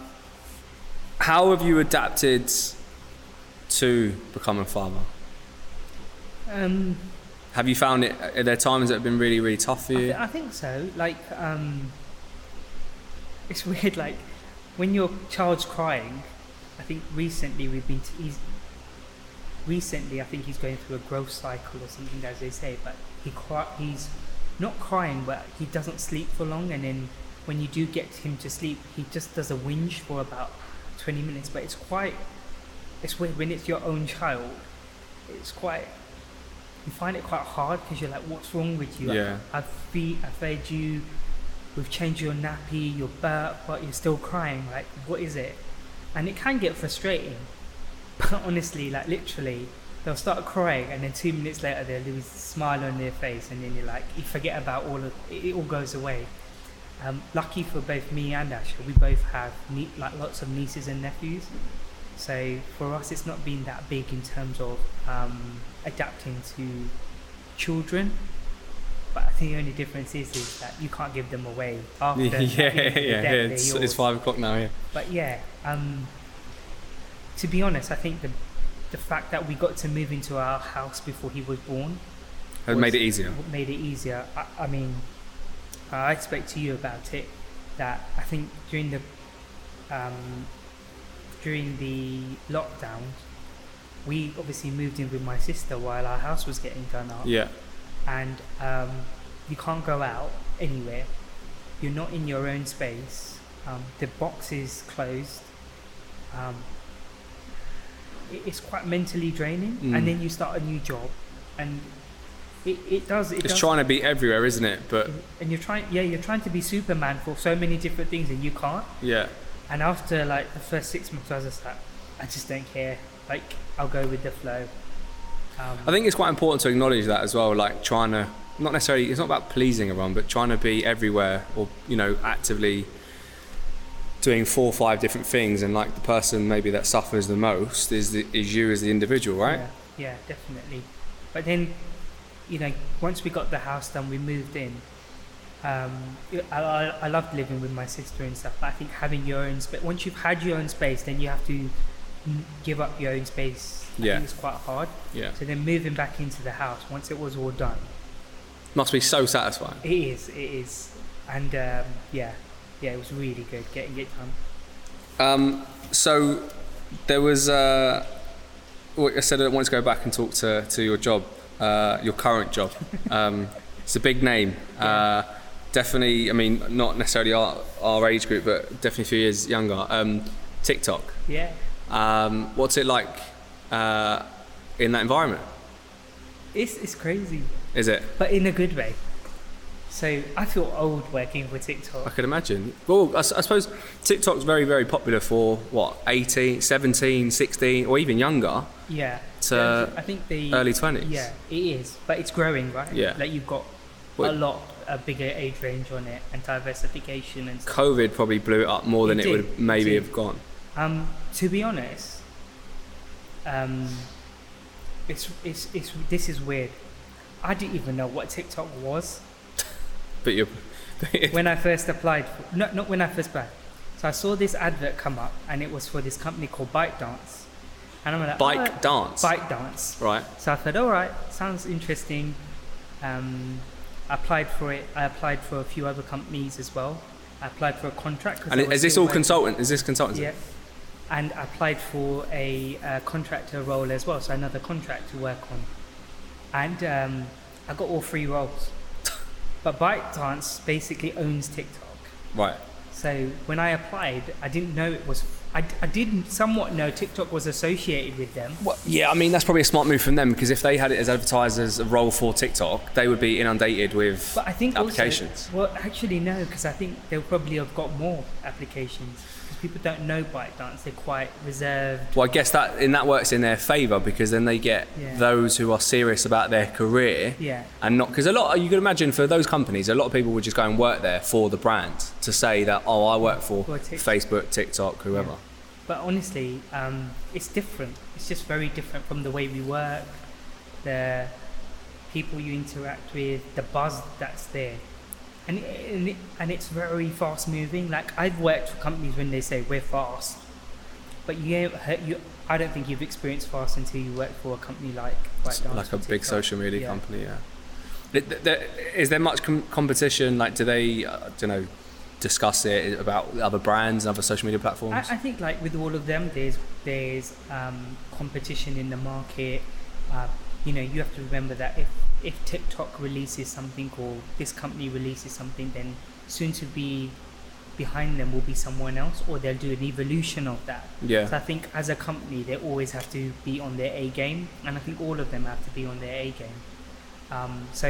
Speaker 1: how have you adapted to become a farmer?
Speaker 2: um,
Speaker 1: Have you found it? Are there times that have been really, really tough for
Speaker 2: I,
Speaker 1: you?
Speaker 2: th- I think so. Like, um, it's weird. Like, when your child's crying, I think recently we've been. T- he's recently. I think he's going through a growth cycle or something, as they say. But he cry, he's not crying, but he doesn't sleep for long. And then when you do get him to sleep, he just does a whinge for about twenty minutes. But it's quite. It's weird when it's your own child. It's quite. You find it quite hard because you're like, what's wrong with you?
Speaker 1: Yeah.
Speaker 2: I've feed, I fed you, we've changed your nappy, your burp, but you're still crying. Like, what is it? And it can get frustrating. But honestly, like literally, they'll start crying, and then two minutes later they'll lose a smile on their face, and then you're like, you forget about all of it. It all goes away. Um, lucky for both me and Asha, we both have nie- like lots of nieces and nephews. So for us, it's not been that big in terms of um, adapting to children. But I think the only difference is, is that you can't give them away after.
Speaker 1: yeah, yeah,
Speaker 2: end of the
Speaker 1: yeah. It's, it's five o'clock now. Yeah.
Speaker 2: But yeah, um, to be honest, I think the the fact that we got to move into our house before he was born
Speaker 1: Has made it easier.
Speaker 2: Made it easier. I, I mean, I spoke to you about it. That I think during the um, during the lockdowns, we obviously moved in with my sister while our house was getting done up,
Speaker 1: Yeah.
Speaker 2: and um, you can't go out anywhere. You're not in your own space. Um, the box is closed. Um, it's quite mentally draining,
Speaker 1: Mm.
Speaker 2: and then you start a new job, and it, it does. It
Speaker 1: It's
Speaker 2: does
Speaker 1: trying to be everywhere, isn't it? But
Speaker 2: and you're trying yeah you're trying to be superman for so many different things and you can't
Speaker 1: yeah,
Speaker 2: and after like the first six months i was just like i just don't care like i'll go with the flow um,
Speaker 1: I think it's quite important to acknowledge that as well. Like trying to not necessarily. It's not about pleasing everyone, but trying to be everywhere, or you know, actively doing four or five different things. And like the person maybe that suffers the most is the, is you as the individual, right?
Speaker 2: yeah, yeah definitely but then you know once we got the house done we moved in um, I, I, I loved living with my sister and stuff but i think having your own space once you've had your own space then you have to give up your own space I
Speaker 1: Yeah.
Speaker 2: think it's quite hard
Speaker 1: Yeah.
Speaker 2: so then moving back into the house once it was all done
Speaker 1: Must be so satisfying.
Speaker 2: It is, it is, and um, yeah, yeah, it was really good getting it done.
Speaker 1: Um, so there was. Uh, I said I wanted to go back and talk to, to your job, uh, your current job. Um, it's a big name. Uh, definitely, I mean, not necessarily our, our age group, but definitely a few years younger. Um, TikTok.
Speaker 2: Yeah,
Speaker 1: Um, what's it like uh, in that environment?
Speaker 2: it's it's crazy,
Speaker 1: Is it?
Speaker 2: but in a good way. So I feel old working for TikTok.
Speaker 1: I could imagine. Well, I suppose TikTok's very, very popular for what, 18, 17, 16, or even younger,
Speaker 2: Yeah, I think the
Speaker 1: early 20s.
Speaker 2: Yeah, it is, but it's growing, right?
Speaker 1: Yeah.
Speaker 2: like you've got
Speaker 1: Well-
Speaker 2: a lot a bigger age range on it and diversification and stuff.
Speaker 1: COVID probably blew it up more than
Speaker 2: It
Speaker 1: it, would maybe
Speaker 2: it
Speaker 1: have gone.
Speaker 2: Um, to be honest, um, it's it's it's this is weird. I didn't even know what TikTok was.
Speaker 1: But you're.
Speaker 2: when I first applied, for, no, not when I first applied. So I saw this advert come up, and it was for this company called ByteDance, and I'm like,
Speaker 1: Bike
Speaker 2: oh,
Speaker 1: dance.
Speaker 2: ByteDance.
Speaker 1: Right.
Speaker 2: So I thought, all right, sounds interesting. Um, I applied for it. I applied for a few other companies as well. I applied for a contract.
Speaker 1: And is this all
Speaker 2: working-
Speaker 1: consultant? Is this consultancy?
Speaker 2: Yeah. And I applied for a, uh contractor role as well, so another contract to work on. And um, I got all three roles. but ByteDance basically owns TikTok.
Speaker 1: Right.
Speaker 2: So when I applied, I didn't know it was. I, I did somewhat know TikTok was associated with them.
Speaker 1: Well, yeah, I mean that's probably a smart move from them because if they had it as advertised as a role for TikTok, they would be inundated with
Speaker 2: But I think
Speaker 1: applications.
Speaker 2: Also, well, actually no, because I think they'll probably have got more applications. People don't know ByteDance. they're quite reserved.
Speaker 1: well, I guess that in that works in their favour because then they get
Speaker 2: Yeah.
Speaker 1: those who are serious about their career
Speaker 2: Yeah.
Speaker 1: and not because a lot you can imagine for those companies, a lot of people would just go and work there for the brand to say that oh I work for
Speaker 2: TikTok.
Speaker 1: Facebook, TikTok, whoever.
Speaker 2: But honestly, um, it's different. It's just very different from the way we work, the people you interact with, the buzz that's there. And, it, and, it's very fast moving. Like, I've worked for companies when they say we're fast, but you, you I don't think you've experienced fast until you work for a company like
Speaker 1: like a big social media
Speaker 2: Yeah.
Speaker 1: company. Yeah. Th- th- there- Is there much com- competition? Like, do they, uh, I don't know, discuss it about other brands and other social media platforms?
Speaker 2: I, I think like with all of them, there's there's um, competition in the market. Uh, you know, you have to remember that if if TikTok releases something or this company releases something, then soon to be behind them will be someone else, or they'll do an evolution of that. So
Speaker 1: yeah.
Speaker 2: I think as a company, they always have to be on their A game, and I think all of them have to be on their A game. Um, so,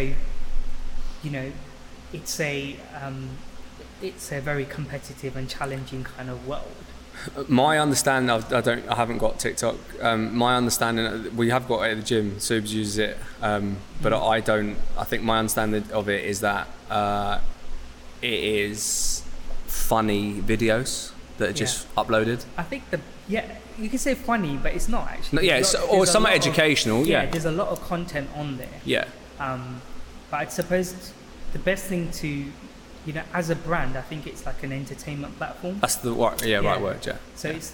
Speaker 2: you know, it's a um, it's a very competitive and challenging kind of world.
Speaker 1: My understanding, I've, I don't, I haven't got TikTok. Um, my understanding, uh, we have got it at the gym. Subs uses it, um, but
Speaker 2: Mm.
Speaker 1: I don't. I think my understanding of it is that uh, it is funny videos that are just uploaded.
Speaker 2: I think the yeah, you can say funny, but it's not actually.
Speaker 1: No, yeah,
Speaker 2: lot-
Speaker 1: or
Speaker 2: there's a
Speaker 1: some
Speaker 2: lot of-
Speaker 1: educational.
Speaker 2: yeah,
Speaker 1: yeah,
Speaker 2: there's a lot of content on there.
Speaker 1: yeah.
Speaker 2: Um, but I suppose the best thing to, you know, as a brand, I think it's like an entertainment platform.
Speaker 1: That's the right, yeah,
Speaker 2: Yeah.
Speaker 1: right word. Yeah.
Speaker 2: So it's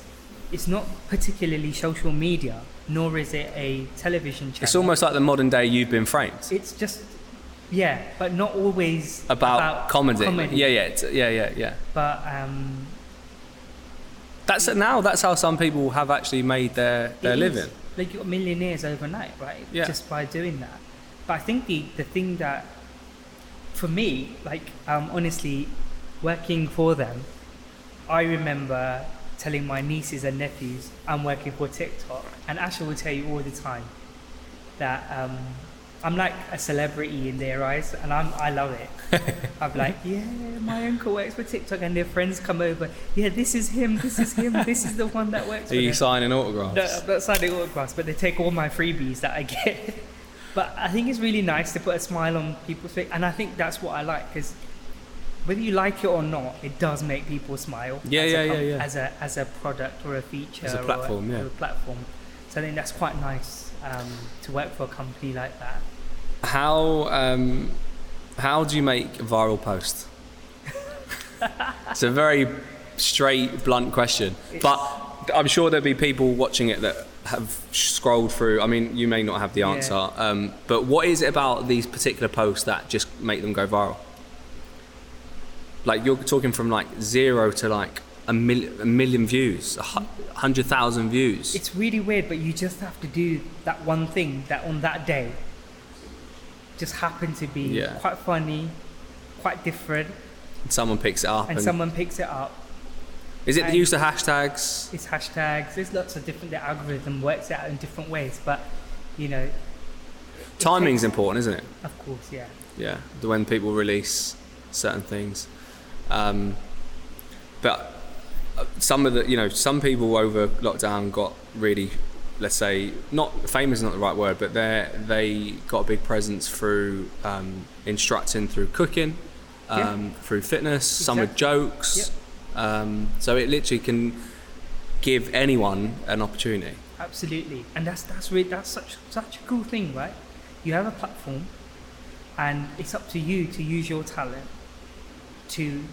Speaker 2: it's not particularly social media, nor is it a television channel.
Speaker 1: It's almost like the modern day you've been framed.
Speaker 2: It's just yeah, but not always
Speaker 1: About, comedy.
Speaker 2: comedy.
Speaker 1: Yeah, yeah, it's- yeah, yeah, yeah.
Speaker 2: But um,
Speaker 1: That's now. That's how some people have actually made their their
Speaker 2: It is.
Speaker 1: living.
Speaker 2: Like you got millionaires overnight, right?
Speaker 1: Yeah.
Speaker 2: Just by doing that. But I think the the thing that, for me, like um, honestly, working for them, I remember telling my nieces and nephews I'm working for TikTok, and Asha will tell you all the time that um, I'm like a celebrity in their eyes, and I'm I love it. I'm like, yeah, my uncle works for TikTok, and their friends come over. Yeah, this is him. This is him. This is the one that works.
Speaker 1: Are you
Speaker 2: them.
Speaker 1: signing autographs?
Speaker 2: No, I'm not signing autographs, but they take all my freebies that I get. but I think it's really nice to put a smile on people's face, and I think that's what I like because whether you like it or not, it does make people smile.
Speaker 1: Yeah,
Speaker 2: as
Speaker 1: yeah,
Speaker 2: a
Speaker 1: yeah, yeah.
Speaker 2: As a as a product or a feature
Speaker 1: As a
Speaker 2: or
Speaker 1: platform, yeah.
Speaker 2: or a platform. So I think that's quite nice um, to work for a company like that.
Speaker 1: How um, how do you make a viral post? it's a very straight, blunt question, but I'm sure there'll be people watching it that have scrolled through. I mean, you may not have the
Speaker 2: Yeah.
Speaker 1: answer, um, but what is it about these particular posts that just make them go viral? Like you're talking from like zero to like a, mil- a million views, a hundred thousand views.
Speaker 2: It's really weird, but you just have to do that one thing that on that day just happened to be
Speaker 1: Yeah.
Speaker 2: quite funny, quite different,
Speaker 1: Someone picks it up,
Speaker 2: and
Speaker 1: and,
Speaker 2: someone picks it up.
Speaker 1: Is it the use of hashtags?
Speaker 2: It's hashtags. There's lots of different. The algorithm works out in different ways, but you know,
Speaker 1: Timing's
Speaker 2: takes-
Speaker 1: important, isn't it?
Speaker 2: Of course, yeah.
Speaker 1: Yeah, the when people release certain things. Um, but uh, some of the, you know, some people over lockdown got really, let's say, not famous is not the right word, but they they got a big presence through um, instructing through cooking, um, through fitness, some with
Speaker 2: Exactly.
Speaker 1: jokes. Um, so it literally can give anyone an opportunity.
Speaker 2: Absolutely, and that's that's really that's such such a cool thing, right? You have a platform, and it's up to you to use your talent to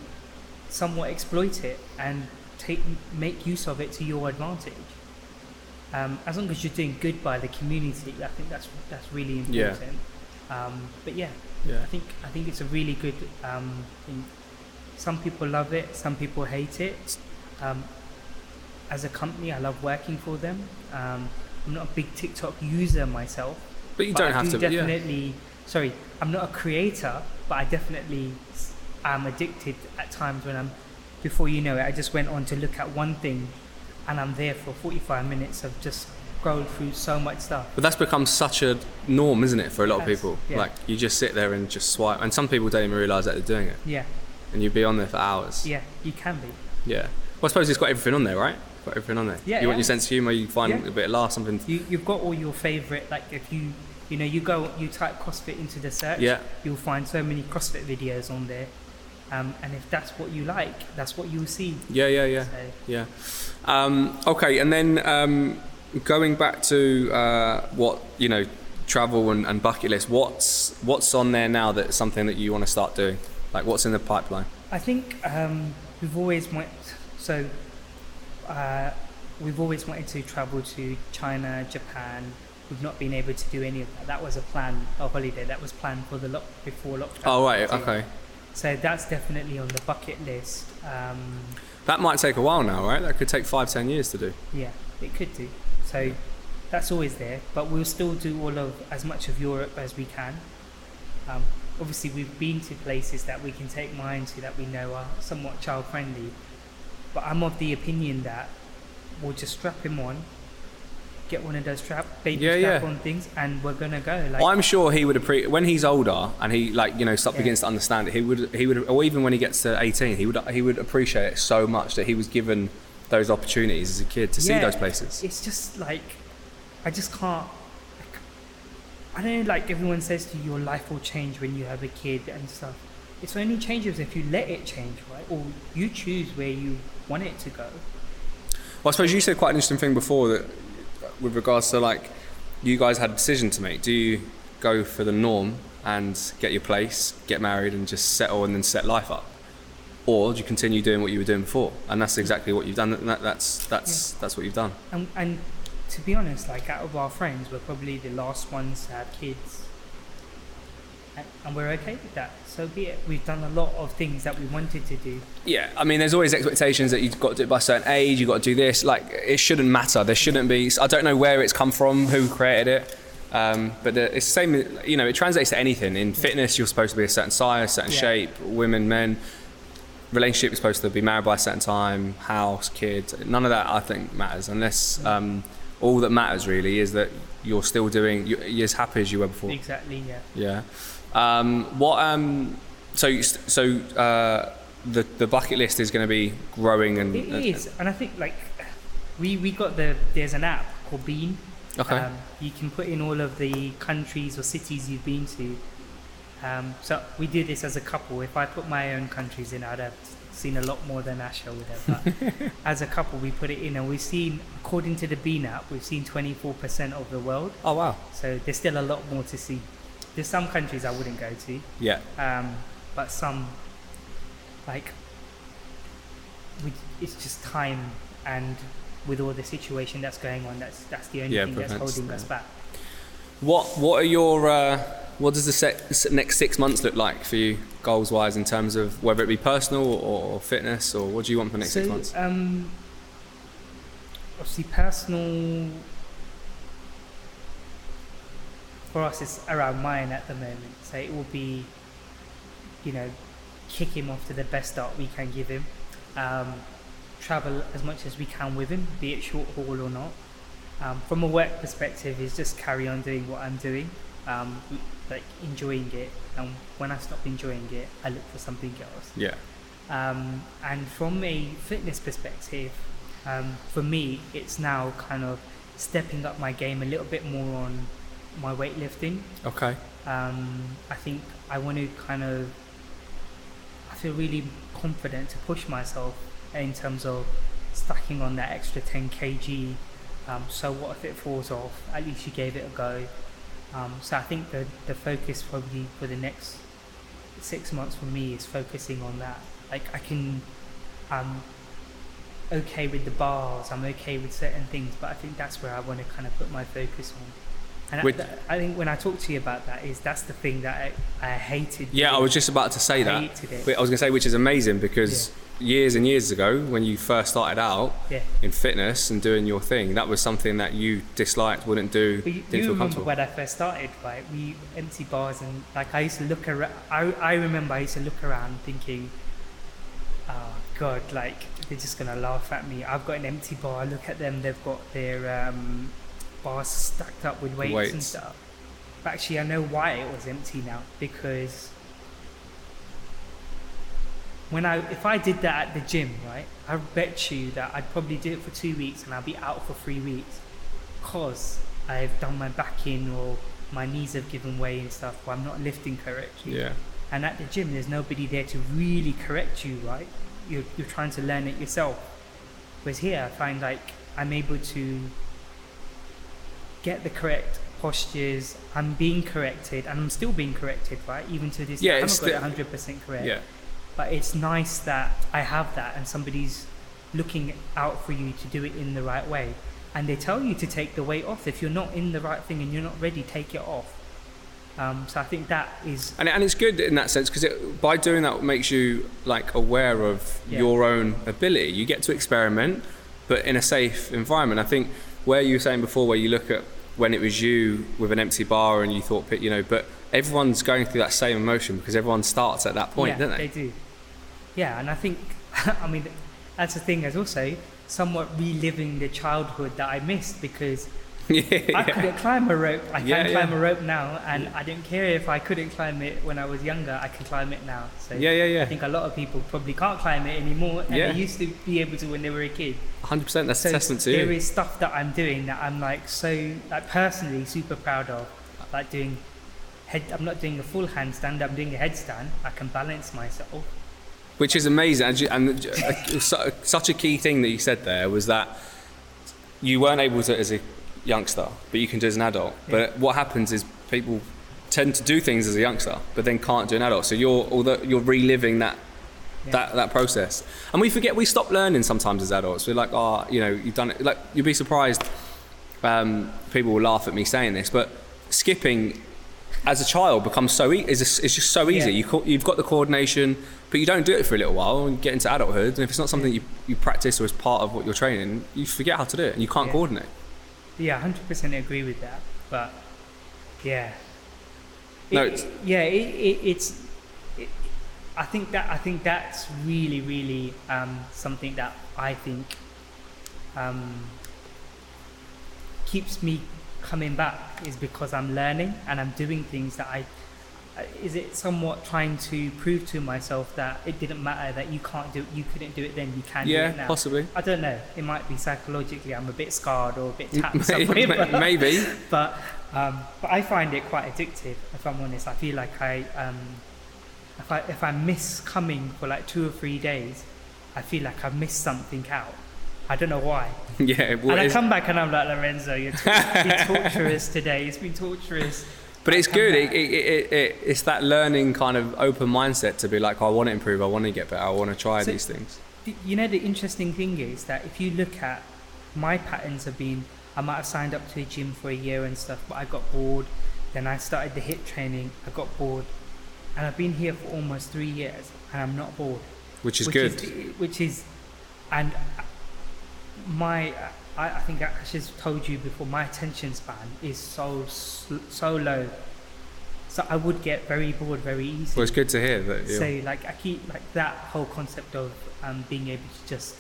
Speaker 2: somewhat exploit it and take make use of it to your advantage. Um, as long as you're doing good by the community, I think that's that's really
Speaker 1: Yeah.
Speaker 2: important. Um, but yeah,
Speaker 1: Yeah.
Speaker 2: I think I think it's a really good um, thing. Some people love it, some people hate it. Um, as a company, I love working for them. Um, I'm not a big TikTok user myself,
Speaker 1: But you
Speaker 2: but
Speaker 1: don't
Speaker 2: I
Speaker 1: have
Speaker 2: do
Speaker 1: to. Yeah.
Speaker 2: definitely. Sorry, I'm not a creator, but I definitely am addicted at times when I'm before you know it, I just went on to look at one thing, and I'm there for 45 minutes of just scroll through so much stuff.
Speaker 1: But that's become such a norm, isn't it, for a lot of people?
Speaker 2: yeah.
Speaker 1: Like you just sit there and just swipe, and some people don't even realise that they're doing it,
Speaker 2: Yeah,
Speaker 1: and you'd be on there for hours.
Speaker 2: yeah, you can be.
Speaker 1: Yeah. Well, I suppose it's got everything on there, right? Got everything on there.
Speaker 2: Yeah,
Speaker 1: You want your sense of humour. You find
Speaker 2: Yeah.
Speaker 1: a bit of laugh, something.
Speaker 2: You, you've got all your favorite, like if you, you know, you go, you type CrossFit into the search,
Speaker 1: Yeah.
Speaker 2: you'll find so many CrossFit videos on there. Um, and if that's what you like, that's what you'll see.
Speaker 1: Yeah, yeah, yeah.
Speaker 2: So,
Speaker 1: Yeah. Um, okay, and then um, going back to uh, what you know, travel and, and bucket list. What's what's on there now that's something that you want to start doing? Like what's in the pipeline?
Speaker 2: I think um, we've always went, so uh, we've always wanted to travel to China, Japan. We've not been able to do any of that. That was a plan, a holiday that was planned for the lock before lockdown.
Speaker 1: Oh right,
Speaker 2: So-
Speaker 1: okay.
Speaker 2: So that's definitely on the bucket list. Um,
Speaker 1: That might take a while now, right? That could take five, ten years to do.
Speaker 2: Yeah, it could do. So that's always there, but we'll still do all of as much of Europe as we can. Um, obviously, we've been to places that we can take mine to that we know are somewhat child friendly. But I'm of the opinion that we'll just strap him on, get one of those strap baby
Speaker 1: Yeah,
Speaker 2: strap
Speaker 1: yeah.
Speaker 2: on things, and we're gonna go. Like,
Speaker 1: I'm sure he would appreciate when he's older and he like you know start
Speaker 2: Yeah.
Speaker 1: begins to understand it. He would he would or even when he gets to 18, he would he would appreciate it so much that he was given those opportunities as a kid to see those places.
Speaker 2: it's just like I just can't. I don't know. Like everyone says to you, your life will change when you have a kid and stuff. It's only changes if you let it change, right? Or you choose where you want it to go.
Speaker 1: Well, I suppose you said quite an interesting thing before that with regards to like you guys had a decision to make. Do you go for the norm and get your place, get married, and just settle and then set life up, or do you continue doing what you were doing before? And that's exactly what you've done. That, that's that's that's what you've done.
Speaker 2: And and to be honest, like out of our friends, we're probably the last ones to have kids. And, and we're okay with that. So be it. We've done a lot of things that we wanted to do.
Speaker 1: Yeah, I mean, there's always expectations that you've got to do it by a certain age. You've got to do this. Like, it shouldn't matter. There shouldn't be. I don't know where it's come from, who created it, um, but the, it's the same. You know, it translates to anything. In fitness, you're supposed to be a certain size, certain
Speaker 2: Yeah.
Speaker 1: shape. Women, men. Relationship is supposed to be married by a certain time, house, kids. None of that, I think, matters. Unless um, all that matters really is that you're still doing. You're, as happy as you were before.
Speaker 2: Exactly. Yeah.
Speaker 1: Yeah. Um, what? Um, so so uh, the the bucket list is going to be growing and.
Speaker 2: It is, and I think like we we got the there's an app called Been.
Speaker 1: Okay.
Speaker 2: Um, you can put in all of the countries or cities you've been to. Um, so we do this as a couple. If I put my own countries in, I'd have seen a lot more than Asha would have. But as a couple, we put it in, and we've seen, according to the Been app, we've seen 24% of the world.
Speaker 1: oh wow.
Speaker 2: So there's still a lot more to see. There's some countries I wouldn't go to,
Speaker 1: Yeah.
Speaker 2: um, but some, like, we, it's just time and with all the situation that's going on, that's that's the only
Speaker 1: Yeah,
Speaker 2: thing that's holding
Speaker 1: that.
Speaker 2: us back.
Speaker 1: What What are your uh, What does the se- next six months look like for you, goals wise, in terms of whether it be personal or, or fitness, or what do you want for the next six months?
Speaker 2: um, obviously, personal for us is around mine at the moment. So it will be, you know, kick him off to the best start we can give him. Um, travel as much as we can with him, be it short haul or not. Um, from a work perspective, is just carry on doing what I'm doing, um, like enjoying it. And when I stop enjoying it, I look for something else.
Speaker 1: Yeah.
Speaker 2: Um, and from a fitness perspective, um, for me, it's now kind of stepping up my game a little bit more on my weightlifting.
Speaker 1: Okay.
Speaker 2: Um, I think I want to kind of, I feel really confident to push myself in terms of stacking on that extra 10 kg. Um, so what if it falls off? At least you gave it a go. Um, so I think the the focus probably for the next six months for me is focusing on that. Like I can, I'm okay with the bars. I'm okay with certain things, but I think that's where I want to kind of put my focus on. And I, I think when I talk to you about that, is that's the thing that I, I hated.
Speaker 1: Yeah, I was just about to say
Speaker 2: I
Speaker 1: that.
Speaker 2: hated it.
Speaker 1: I was going to say, which is amazing because years and years ago, when you first started out
Speaker 2: Yeah.
Speaker 1: in fitness and doing your thing, that was something that you disliked, wouldn't do,
Speaker 2: But you, you remember when I first started, right? We empty bars and like I used to look around. I, I remember I used to look around thinking, oh god, like they're just gonna laugh at me. I've got an empty bar. Look at them. They've got their um, bars stacked up with weights, and stuff. But actually, I know why it was empty now because when I if I did that at the gym, right, I bet you that I'd probably do it for two weeks and I'd be out for three weeks because I've done my back in or my knees have given way and stuff. Or I'm not lifting correctly.
Speaker 1: Yeah.
Speaker 2: And at the gym, there's nobody there to really correct you, right? You're, you're trying to learn it yourself. Whereas here, I find like I'm able to get the correct postures. I'm being corrected, and I'm still being corrected, right? Even to this,
Speaker 1: Yeah,
Speaker 2: I
Speaker 1: it's
Speaker 2: haven't got
Speaker 1: the-
Speaker 2: 100% correct.
Speaker 1: Yeah.
Speaker 2: But it's nice that I have that, and somebody's looking out for you to do it in the right way. And they tell you to take the weight off. If you're not in the right thing and you're not ready, take it off. Um, so I think that is
Speaker 1: And, and it's good in that sense because by doing that it makes you like aware of
Speaker 2: Yeah.
Speaker 1: your own ability. You get to experiment, but in a safe environment. I think where you were saying before, where you look at when it was you with an empty bar and you thought, you know, but everyone's going through that same emotion because everyone starts at that point,
Speaker 2: yeah,
Speaker 1: don't they? they?
Speaker 2: do. Yeah, and I think, I mean, that's the thing as also somewhat reliving the childhood that I missed because
Speaker 1: yeah,
Speaker 2: I
Speaker 1: yeah.
Speaker 2: couldn't climb a rope. I
Speaker 1: Yeah,
Speaker 2: can climb a rope now, and I didn't care if I couldn't climb it when I was younger. I can climb it now. So
Speaker 1: Yeah, yeah, yeah.
Speaker 2: I think a lot of people probably can't climb it anymore, and
Speaker 1: Yeah.
Speaker 2: they used to be able to when they were a kid.
Speaker 1: 100%. That's
Speaker 2: So
Speaker 1: a testament to
Speaker 2: there
Speaker 1: you.
Speaker 2: is stuff that I'm doing that I'm like so like personally super proud of, like doing head. I'm not doing a full handstand. I'm doing a headstand. I can balance myself.
Speaker 1: Which is amazing. And, and uh, such a key thing that you said there was that you weren't able to as a youngster, but you can do as an adult. But what happens is people tend to do things as a youngster, but then can't do an adult. So you're although you're reliving that
Speaker 2: Yeah.
Speaker 1: that that process, and we forget we stop learning sometimes as adults. We're like, oh, you know, you've done it. Like you'd be surprised. Um, people will laugh at me saying this, but skipping as a child becomes so e- is it's just so easy.
Speaker 2: Yeah.
Speaker 1: You co- you've got the coordination, but you don't do it for a little while and get into adulthood. And if it's not something you, you practice or is part of what you're training, you forget how to do it and you can't
Speaker 2: Yeah.
Speaker 1: coordinate.
Speaker 2: Yeah, hundred percent agree with that. But yeah,
Speaker 1: No, it's-
Speaker 2: yeah, it, it, it's. I think that I think that's really, really um, something that I think um, keeps me coming back is because I'm learning and I'm doing things that I. Is it somewhat trying to prove to myself that it didn't matter that you can't do it, you couldn't do it then you can do it
Speaker 1: yeah,
Speaker 2: now?
Speaker 1: possibly.
Speaker 2: I don't know. It might be psychologically I'm a bit scarred or a bit tapped somewhere. but-
Speaker 1: Maybe.
Speaker 2: but um, but I find it quite addictive. If I'm honest, I feel like I um, if I if I miss coming for like two or three days, I feel like I've missed something out. I don't know why.
Speaker 1: Yeah, well,
Speaker 2: and I come back and I'm like Lorenzo, you're, t- you're torturous today. It's been torturous.
Speaker 1: But it's good. It, it, it, it, it's that learning kind of open mindset to be like, oh, I want to improve. I want to get better. I want to try
Speaker 2: So-
Speaker 1: these things.
Speaker 2: You know the interesting thing is that if you look at my patterns have been I might have signed up to a gym for a year and stuff, but I got bored. Then I started the HIIT training. I got bored, and I've been here for almost three years, and I'm not bored.
Speaker 1: Which is good.
Speaker 2: Is, which is, and my I, I think I just told you before. My attention span is so so low, so I would get very bored very easily.
Speaker 1: well, it's good to hear that.
Speaker 2: So like I keep like that whole concept of um, being able to just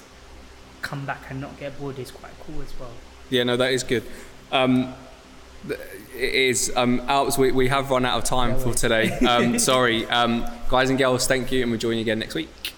Speaker 2: come back and not get bored is quite cool as well.
Speaker 1: Yeah, no, that is good. Um, it is. Um, Alps, we, we have run out of time
Speaker 2: No
Speaker 1: for today. Um, sorry. Um, guys and girls, thank you, and we'll join you again next week.